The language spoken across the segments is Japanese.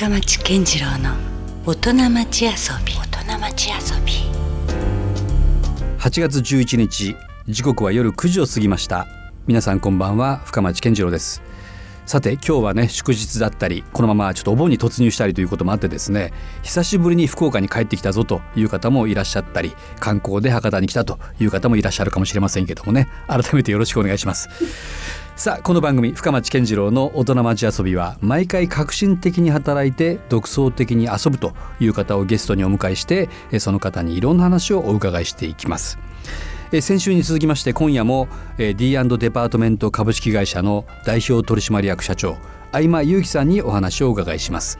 深町健次郎の大人町遊び。大人町遊び。8月11日時刻は夜9時を過ぎました。皆さんこんばんは深町健次郎です。さて今日はね祝日だったりこのままちょっとお盆に突入したりということもあってですね久しぶりに福岡に帰ってきたぞという方もいらっしゃったり観光で博多に来たという方もいらっしゃるかもしれませんけどもね改めてよろしくお願いしますさあこの番組深町健次郎の大人町遊びは毎回革新的に働いて独創的に遊ぶという方をゲストにお迎えしてその方にいろんな話をお伺いしていきます。先週に続きまして今夜も D& デパートメント株式会社の代表取締役社長相間裕樹さんにお話をお伺いします。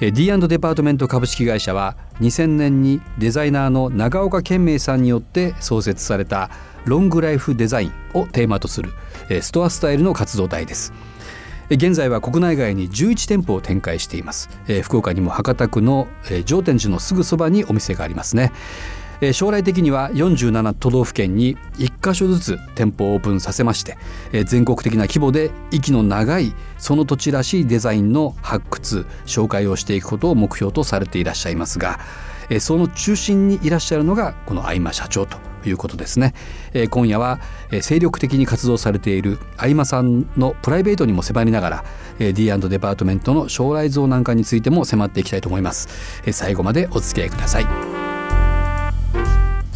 D& デパートメント株式会社は2000年にデザイナーの長岡健明さんによって創設されたロングライフデザインをテーマとするストアスタイルの活動体です。現在は国内外に11店舗を展開しています。福岡にも博多区の上天寺のすぐそばにお店がありますね。将来的には47都道府県に1カ所ずつ店舗をオープンさせまして全国的な規模で息の長いその土地らしいデザインの発掘紹介をしていくことを目標とされていらっしゃいますがその中心にいらっしゃるのがこの相間社長ということですね。え今夜はえ精力的に活動されている相間さんのプライベートにも迫りながらえ D& デパートメントの将来像なんかについても迫っていきたいと思います。え最後までお付き合いください。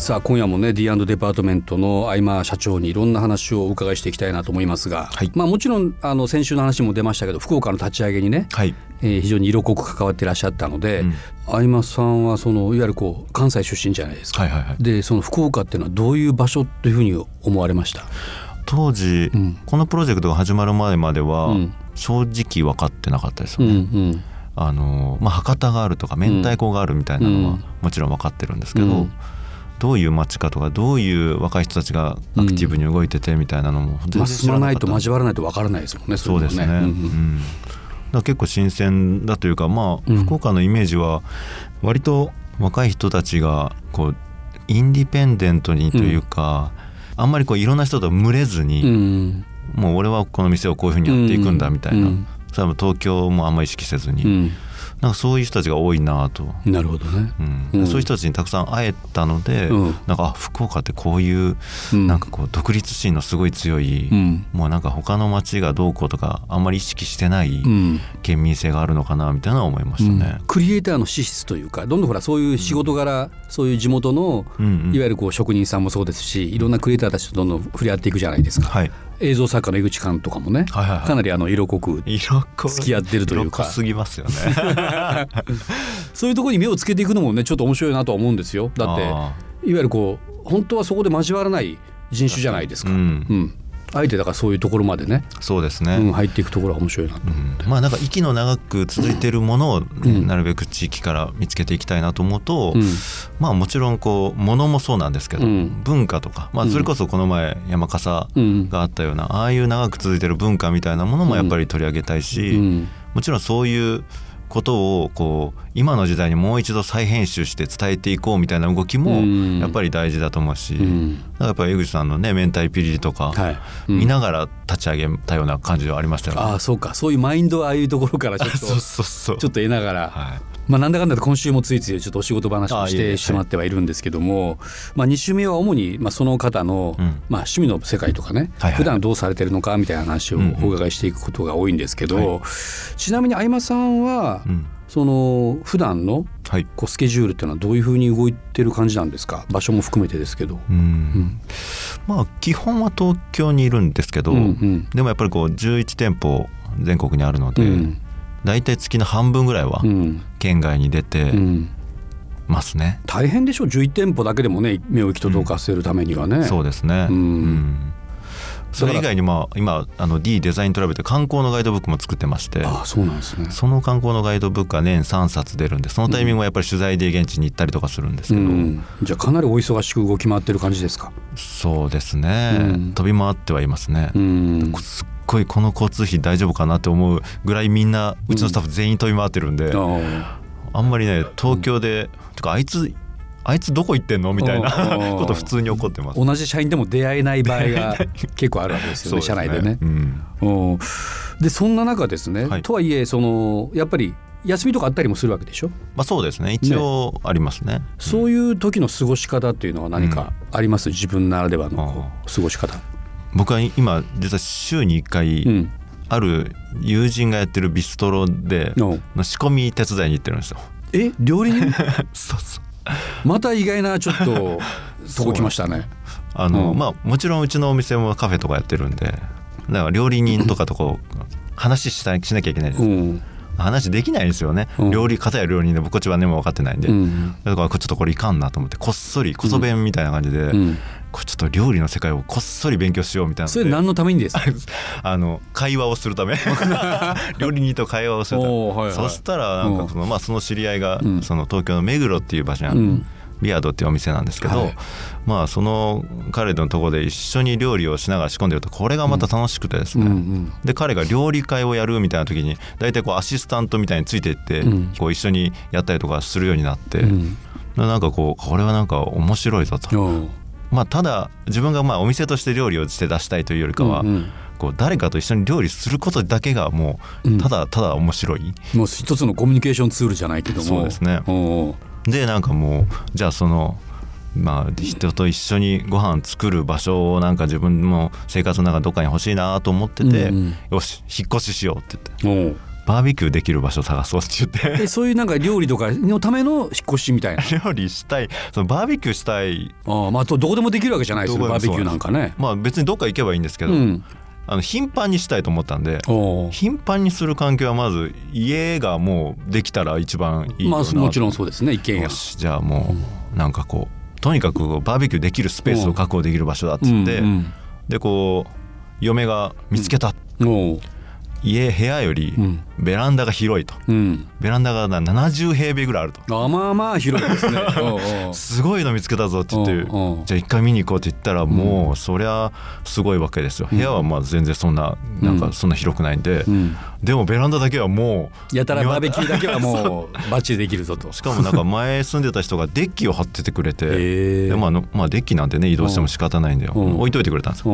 さあ今夜もね D& デパートメントの相間社長にいろんな話をお伺いしていきたいなと思いますが、はい、まあ、もちろんあの先週の話も出ましたけど福岡の立ち上げにね、はい、えー、非常に色濃く関わっていらっしゃったので、うん、相間さんはそのいわゆるこう関西出身じゃないですか、はいはいはい、でその福岡っていうのはどういう場所というふうに思われました？当時、うん、このプロジェクトが始まる前までは、正直分かってなかったですよね。うんうん。あのまあ、博多があるとか明太子があるみたいなのはもちろん分かってるんですけど、うんどういう街かとかどういう若い人たちがアクティブに動いててみたいなのも全然知らなかった、まあ、交わらないとわからないですもんねそうですね、うん、だ結構新鮮だというかまあ福岡のイメージは割と若い人たちがこうインディペンデントにというか、あんまりこういろんな人と群れずに、もう俺はこの店をこういうふうにやっていくんだみたいな、それは東京もあんまり意識せずに。なんかそういう人たちが多いなと。なるほどね、うん、そういう人たちにたくさん会えたので、うん、なんか福岡ってこういう、なんかこう独立心のすごい強い、うん、もうなんか他の町がどうこうとかあんまり意識してない県民性があるのかなみたいな思いましたね、クリエイターの資質というかどんどんほらそういう仕事柄、そういう地元の、いわゆるこう職人さんもそうですしいろんなクリエイターたちとどんどん触れ合っていくじゃないですか。はい映像作家の井口監とかもね、はいはいはい、かなりあの色濃く付き合ってるというか。すぎますよね。そういうところに目をつけていくのもねちょっと面白いなとは思うんですよ。だっていわゆるこう本当はそこで交わらない人種じゃないですか。うん、うんあえてだからそういうところまでね。そうですね、うん、入っていくところが面白いなと思って、うん、まあなんか息の長く続いているものを、ね、なるべく地域から見つけていきたいなと思うと、うん、まあもちろんこうものもそうなんですけど、文化とか、まあ、それこそこの前山笠があったような、ああいう長く続いている文化みたいなものもやっぱり取り上げたいし、もちろんそういうことをこう今の時代にもう一度再編集して伝えていこうみたいな動きもやっぱり大事だと思うし、うん、やっぱり江口さんのね明太ピリとか見ながら立ち上げたような感じではありましたよね。ああそうか。そういうマインドはああいうところからちょっと そうそうそう。ちょっと得ながら、はい、まあ、なんだかんだ今週もついついちょっとお仕事話をしてしまってはいるんですけども、まあ、2週目は主にまあその方の、まあ、趣味の世界とかね、はいはい、普段どうされてるのかみたいな話をお伺いしていくことが多いんですけど、うんうんちなみに相間さんは、うん。その普段のこうスケジュールっていうのはどういうふうに動いてる感じなんですか？場所も含めてですけど、うん、まあ基本は東京にいるんですけど、うんうん、でもやっぱりこう11店舗全国にあるので、うん、大体月の半分ぐらいは県外に出て、ますね。大変でしょ？う11店舗だけでもね目を行き届かせるためにはね、そうですね、うん。それ以外にも今あの D デザイントラベルって観光のガイドブックも作ってまして。あそうなんですね。その観光のガイドブックは年3冊出るんでそのタイミングはやっぱり取材で現地に行ったりとかするんですけど、うん、じゃあかなりお忙しく動き回ってる感じですか？そうですね、うん、飛び回ってはいますね、うん、すっごいこの交通費大丈夫かなって思うぐらいみんなうちのスタッフ全員飛び回ってるんで、あんまりね東京で、てかあいつあいつどこ行ってんの？みたいな こと普通に起こってます、同じ社員でも出会えない場合が 結構あるわけですよね社内でね。うん、でそんな中ですね、はい、とはいえそのやっぱり休みとかあったりもするわけでしょ、まあ、そうですね。一応ありますね、ね、そういう時の過ごし方っていうのは何かあります、うん、自分ならではの過ごし方僕は今実は週に1回、うん、ある友人がやってるビストロでの仕込み手伝いに行ってるんですよ。え？料理人？そうそう。また意外なちょっととこ来ましたね。あの、うん、まあもちろんうちのお店もカフェとかやってるんでだから料理人とかとこう話したしなきゃいけないです、うん。話できないですよね、うん、料理方や料理人で僕こっちはねも分かってないんで、うん、だからちょっとこれいかんなと思ってこっそりこそ弁みたいな感じで、うん、これちょっと料理の世界をこっそり勉強しようみたいなそれ何のためにですか？あの会話をするため。料理人と会話をするため、はいはい、そしたらなんかその,、まあ、その知り合いが、その東京の目黒っていう場所にある、ビアードっていうお店なんですけど、はい、まあその彼のとこで一緒に料理をしながら仕込んでるとこれがまた楽しくてですね、うんうん。うん、で彼が料理会をやるみたいな時に大体こうアシスタントみたいについていって、うん、こう一緒にやったりとかするようになって、うん、なんかこうこれはなんか面白いぞと。まあ、ただ自分がまあお店として料理をして出したいというよりかは、うんうん。こう誰かと一緒に料理することだけがもうただただ面白い、もう一つのコミュニケーションツールじゃないけども。そうですね。でなんかもうじゃあそのまあ、人と一緒にご飯作る場所をなんか自分の生活の中どっかに欲しいなと思ってて、うんうん、よし引っ越ししようって言って。バーベキューできる場所探そうって言って。そういうなんか料理とかのための引っ越しみたいな。料理したい。そのバーベキューしたい。ああまあどこでもできるわけじゃないです。よバーベキューなんかね。まあ別にどっか行けばいいんですけど、うん、あの頻繁にしたいと思ったんで頻繁にする環境はまず家がもうできたら一番いいまあもちろんそうですね一軒家。じゃあもうなんかこうとにかくバーベキューできるスペースを確保できる場所だっつって、うんうん、でこう嫁が見つけた、うん家部屋よりベランダが広いと、うん、ベランダが70平米ぐらいあると。あまあまあ広いですね。すごいの見つけたぞって言ってじゃあ一回見に行こうって言ったらもうそりゃすごいわけですよ。部屋はまあ全然そんななんかそんな広くないんで、うん、でもベランダだけはもうやたらバーベキューだけはもう バッチリできるぞと。しかもなんか前住んでた人がデッキを張っててくれてで、まあ、まあデッキなんてね移動しても仕方ないんで置いといてくれたんですよ。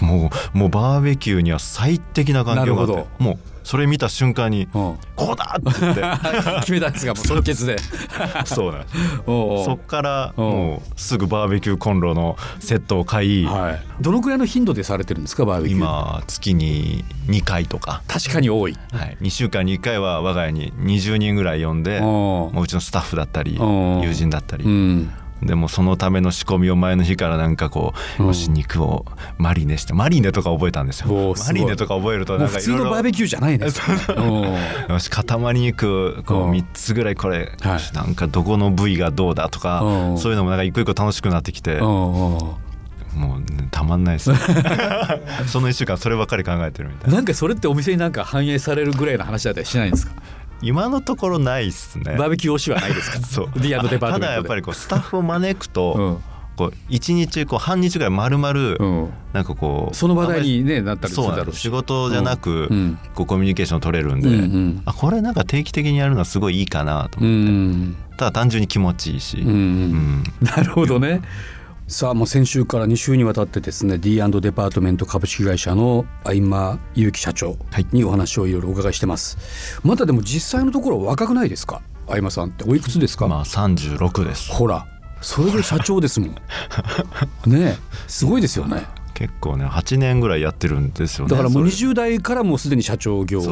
もうもうバーベキューには最適な環境があってもうそれ見た瞬間に「こうだ!」って言って。決めたんですかもう即決でそうなん そっからもうすぐバーベキューコンロのセットを買い、はい、どのくらいの頻度でされてるんですかバーベキュー？今月に2回とか。確かに多い、はい、2週間に1回は我が家に20人ぐらい呼んでもううちのスタッフだったり友人だったり、うんでもそのための仕込みを前の日からなんかこう、よし肉をマリネしてマリネとか覚えたんですよ。マリネとか覚えるとなんか普通のバーベキューじゃないね。よし塊肉こう3つぐらいこれ、なんかどこの部位がどうだとかそういうのもなんか一個一個楽しくなってきてもう、ね、たまんないです。その1週間そればっかり考えてるみたいな。なんかそれってお店になんか反映されるぐらいの話だったりしないんですか？今のところないっすね。バーベキュー推しはないですか？そう。ディアンドデパートただやっぱりこうスタッフを招くと、うんこう一日こう半日ぐらい丸々なんかこうその話題に、ね、なったりするだろう仕事じゃなくこうコミュニケーション取れるんで、うんうん、あこれなんか定期的にやるのはすごいいいかなと思って、うん、ただ単純に気持ちいいし、うん。うん、なるほどねさあもう先週から2週にわたってですね D& デパートメント株式会社の相間祐樹社長にお話をいろいろお伺いしてます、はい、またでも実際のところ若くないですか？相間さんって。おいくつですか？まあ36です。ほらそれで社長ですもん。ねすごいですよね。結構ね8年ぐらいやってるんですよねだからもう20代からもうすでに社長業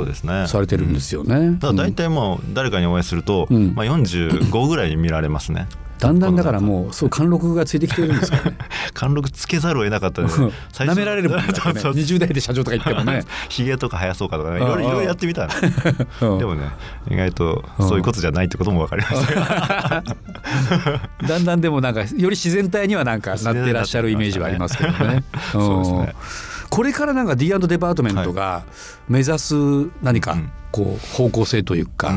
されてるんですよね、ねうん、だから大体もう誰かにお会いすると、うん、まあ、45ぐらいに見られますねだんだんだからもうそう貫禄がついてきてるんですかね。貫禄つけざるを得なかったねなめられるもんね。20代で社長とか言ってもね。ひげとか生やそうかとかね。いろいろやってみたねでもね意外とそういうことじゃないってことも分かりましただんだんでもなんかより自然体にはなんかなってらっしゃるイメージはありますけどね。そうですね。これからなんか D& デパートメントが目指す何かこう方向性というか、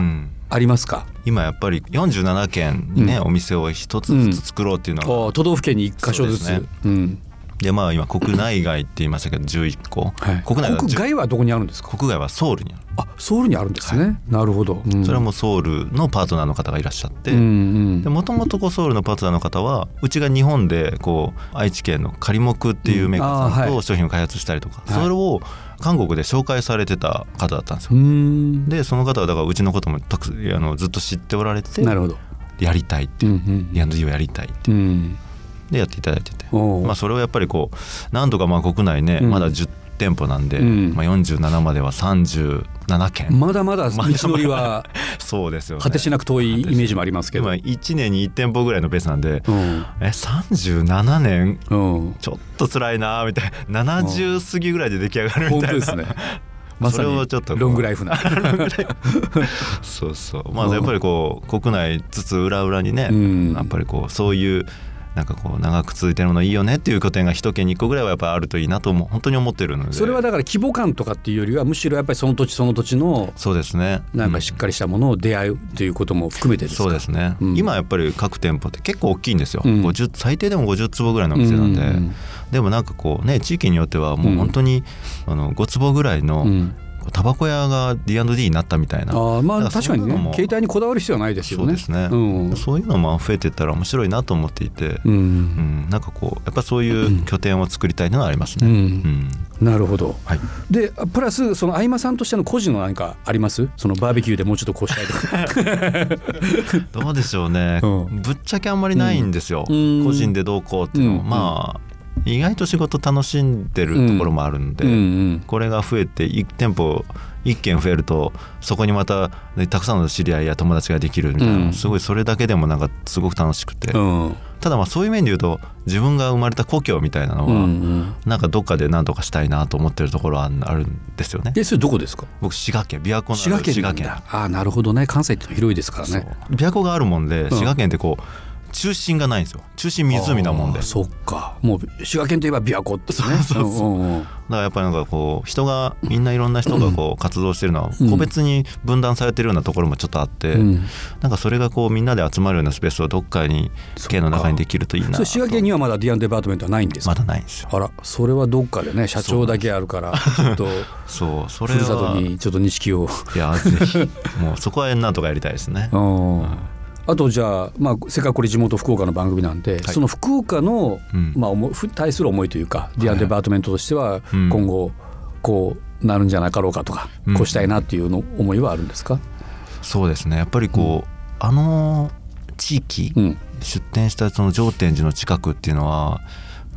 ありますか？今やっぱり47県にね、うん、お店を一つずつ作ろうっていうのは、うん、都道府県に1箇所ずつ、ね、うん。でまあ今国内外って言いましたけど11個、はい、国内国外はどこにあるんですか？国外はソウルにある。あソウルにあるんですね、はい、なるほど、うん、それはもうソウルのパートナーの方がいらっしゃってもともとソウルのパートナーの方はうちが日本でこう愛知県の仮木っていうメーカーさんと商品を開発したりとか、はい、それを韓国で紹介されてた方だったんですよ。でその方はだからうちのこともたくあのずっと知っておられてなるほど。やりたいって、うんうん、D&D をやりたいって、うん、でやっていただいてて、まあ、それをやっぱりこうなんとかまあ国内ね、うん、まだ10店舗なんで、うん、まあ、47までは37件まだまだ 道のりはそうですよ、ね、果てしなく遠いイメージもありますけど。1年に1店舗ぐらいのペースなんで、うん、え37年、うん、ちょっと辛いなみたいな。70過ぎぐらいで出来上がるみたいな、ですね。まさにロングライフな。そうそう。まあやっぱりこう国内つつ裏裏にね、うん、やっぱりこうそういうなんかこう長く続いてるものいいよねっていう拠点が一県に1個ぐらいはやっぱあるといいなと思う本当に思ってるので。それはだから規模感とかっていうよりはむしろやっぱりその土地その土地のそうですね。なんかしっかりしたものを出会うということも含めてですか。そうですね、うん、今やっぱり各店舗って結構大きいんですよ、うん、最低でも50坪ぐらいのお店なんで、うん。うん、でもなんかこうね地域によってはもう本当に、あの5坪ぐらいの、タバコ屋が D&D になったみたいな。あまあ確かにね携帯にこだわる必要はないですよね。そうですね、うん、そういうのも増えていったら面白いなと思っていて、うん、うん、なんかこうやっぱそういう拠点を作りたいのはありますね、うん、なるほど、はい、でプラスその相馬さんとしての個人の何かあります？そのバーベキューでもうちょっとこうしたいとか。どうでしょうね、ぶっちゃけあんまりないんですよ、個人でどうこうっていうのまあ意外と仕事楽しんでるところもあるんで、うんうん。うん、これが増えて1店舗1軒増えるとそこにまた、ね、たくさんの知り合いや友達ができるみたいな、うん、すごいそれだけでもなんかすごく楽しくて、うん、ただまあそういう面で言うと自分が生まれた故郷みたいなのは、うんうん、なんかどっかで何とかしたいなと思ってるところはあるんですよね。えそれどこですか？僕滋賀県。琵琶湖の滋賀県滋賀県。ああなるほどね。関西って広いですからね。琵琶湖があるもんで滋賀県ってこう、中心がないんですよ。中心湖なもんで。そっか。もう滋賀県といえば琵琶湖ってね。そうそうそう、だからやっぱりなんかこう人がみんないろんな人がこう活動してるのは個別に分断されてるようなところもちょっとあって、うん、なんかそれがこうみんなで集まるようなスペースをどっかに県の中にできるといいな滋賀県にはまだ D&DEPARTMENT はないんですまだないんですよ。あらそれはどっかでね社長だけあるからちょっとそうそれは。ふるさとにちょっと錦を。いやぜひ。もうそこはなんとかやりたいですね、うんあとじゃあ、まあ、せっかくこれ地元福岡の番組なんで、はい、その福岡の、うん、まあ、対する思いというか、 D&DEPARTMENT としては今後こうなるんじゃなかろうかとか、うん、こうしたいなっていうの思いはあるんですか？そうですね。やっぱりこう、あの地域、出店したその上天寺の近くっていうのは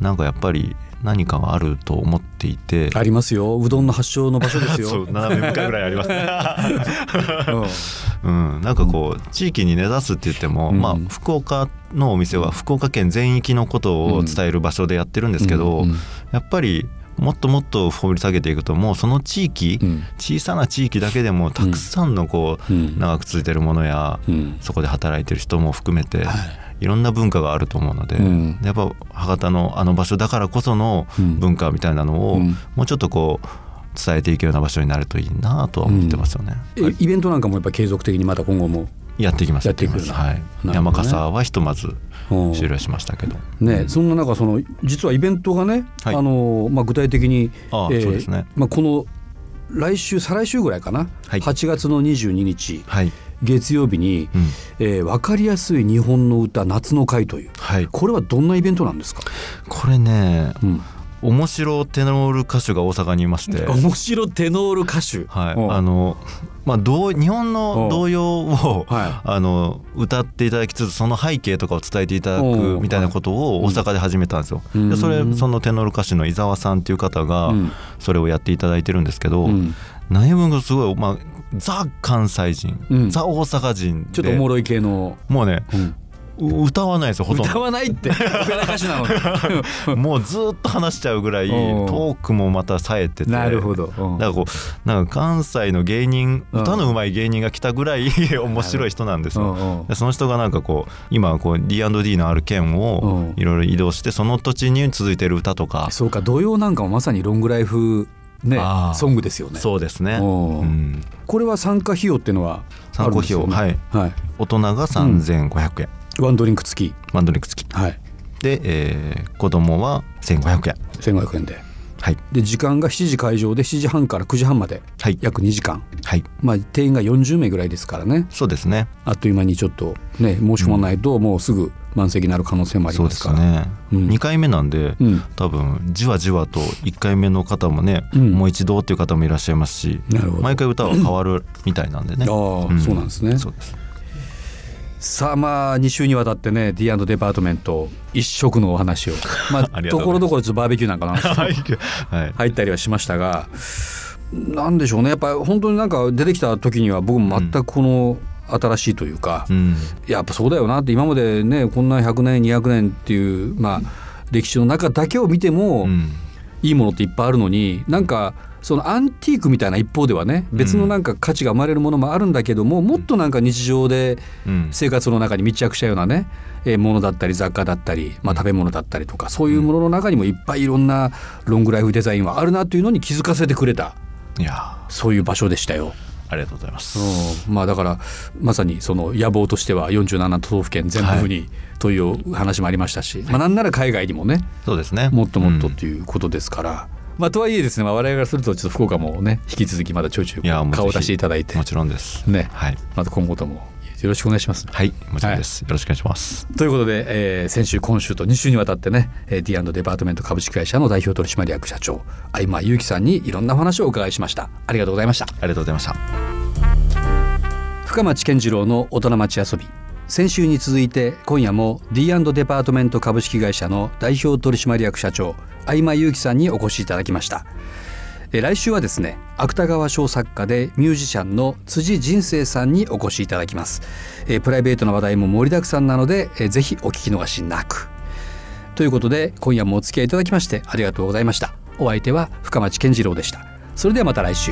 なんかやっぱり何かがあると思っていて。ありますよ。うどんの発祥の場所ですよ。斜め向かいぐらいあります。ね、うん、なんかこう地域に根ざすって言っても、うん、まあ福岡のお店は福岡県全域のことを伝える場所でやってるんですけど、やっぱりもっともっと掘り下げていくともうその地域、うん、小さな地域だけでもたくさんのこう、うん、長く続いてるものや、うん、そこで働いてる人も含めて、はい、いろんな文化があると思うので、やっぱ博多のあの場所だからこその文化みたいなのを、もうちょっとこう伝えていくような場所になるといいなとは思ってますよね、はい、イベントなんかもやっぱ継続的にまた今後もやっていきますやっていくはい、ね、山笠はひとまず終了しましたけど、ね、うん、そんな中その実はイベントがね、はい、あのまあ、具体的にあ、えー、そうですね、まあ、この来週再来週ぐらいかな、はい、8月の22日、はい、月曜日に、うん、えー、分かりやすい日本の歌夏の会という、はい、これはどんなイベントなんですか？これね、うん面白テノール歌手が大阪にいまして。面白テノール歌手。はい。あのまあ、どう日本の童謡を、はい、あの歌っていただきつつその背景とかを伝えていただくみたいなことを大阪で始めたんですよ。でそれそのテノール歌手の伊沢さんっていう方がそれをやっていただいてるんですけど、うん、内文がすごい、まあ、ザ関西人、うん、ザ大阪人ちょっとおもろい系の。もうね、うん歌わないですよほとんど。歌わないって歌手なの もうずっと話しちゃうぐらいトークもまた冴えてて。なるほど。だからこうなんか関西の芸人歌のうまい芸人が来たぐらい 面白い人なんですよ。その人がなんかこう今こう D&D のある県をいろいろ移動してその土地に続いてる歌とか。そうか童謡なんかもまさにロングライフね、ソングですよね。そうですね。うん、これは参加費用っていうのは参加費用、はい、はい、大人が三千五百円、ワンドリンク付き。ワンドリンク付き。はい。で、えー、子供は1500円。1500円で。はい。で時間が7時会場で7時半から9時半まで、はい、約2時間。はい。まあ定員が40名ぐらいですからね。そうですね。あっという間にちょっとね申し込まないともうすぐ満席になる可能性もありますから。ね、うん、2回目なんで、うん、多分じわじわと1回目の方もね、うん、もう一度っていう方もいらっしゃいますし毎回歌は変わるみたいなんでね、ああ、そうなんですね。そうですさあまあ2週にわたってね D& デパートメント一食のお話を。まあところどころちょっとバーベキューなんかな 入ったりはしましたがなんでしょうね。やっぱり本当になんか出てきた時には僕も全くこの、新しいというか、うん、やっぱそうだよなって今までねこんな100年200年っていうまあ歴史の中だけを見ても、うん、いいものっていっぱいあるのになんかそのアンティークみたいな一方ではね別のなんか価値が生まれるものもあるんだけども、もっとなんか日常で生活の中に密着したようなね、えものだったり雑貨だったり、まあ、食べ物だったりとかそういうものの中にもいっぱいいろんなロングライフデザインはあるなというのに気づかせてくれたいや。そういう場所でしたよ。ありがとうございます。うん、まあだからまさにその野望としては47都道府県全部にという話もありましたし、はい、まあなんなら海外にもね、そうですね。もっともっとということですから。うん、まあ、とはいえですね、まあ、我々からするとちょっと福岡もね引き続きまだちょいちょい顔を出していただいてもちろんですね、はい、また今後ともよろしくお願いします。はい、もちろんです。はい、よろしくお願いします。ということで、えー、先週今週と2週にわたってね、D& デパートメント株式会社の代表取締役社長相馬祐樹さんにいろんな話をお伺いしました。ありがとうございました。ありがとうございました。深町健次郎の大人町遊び。先週に続いて今夜も D& デパートメント株式会社の代表取締役社長相馬祐樹さんにお越しいただきました。来週はですね芥川賞作家でミュージシャンの辻人生さんにお越しいただきます、プライベートな話題も盛りだくさんなので、えぜひお聞き逃しなく。ということで今夜もお付き合いいただきましてありがとうございました。お相手は深町健次郎でした。それではまた来週。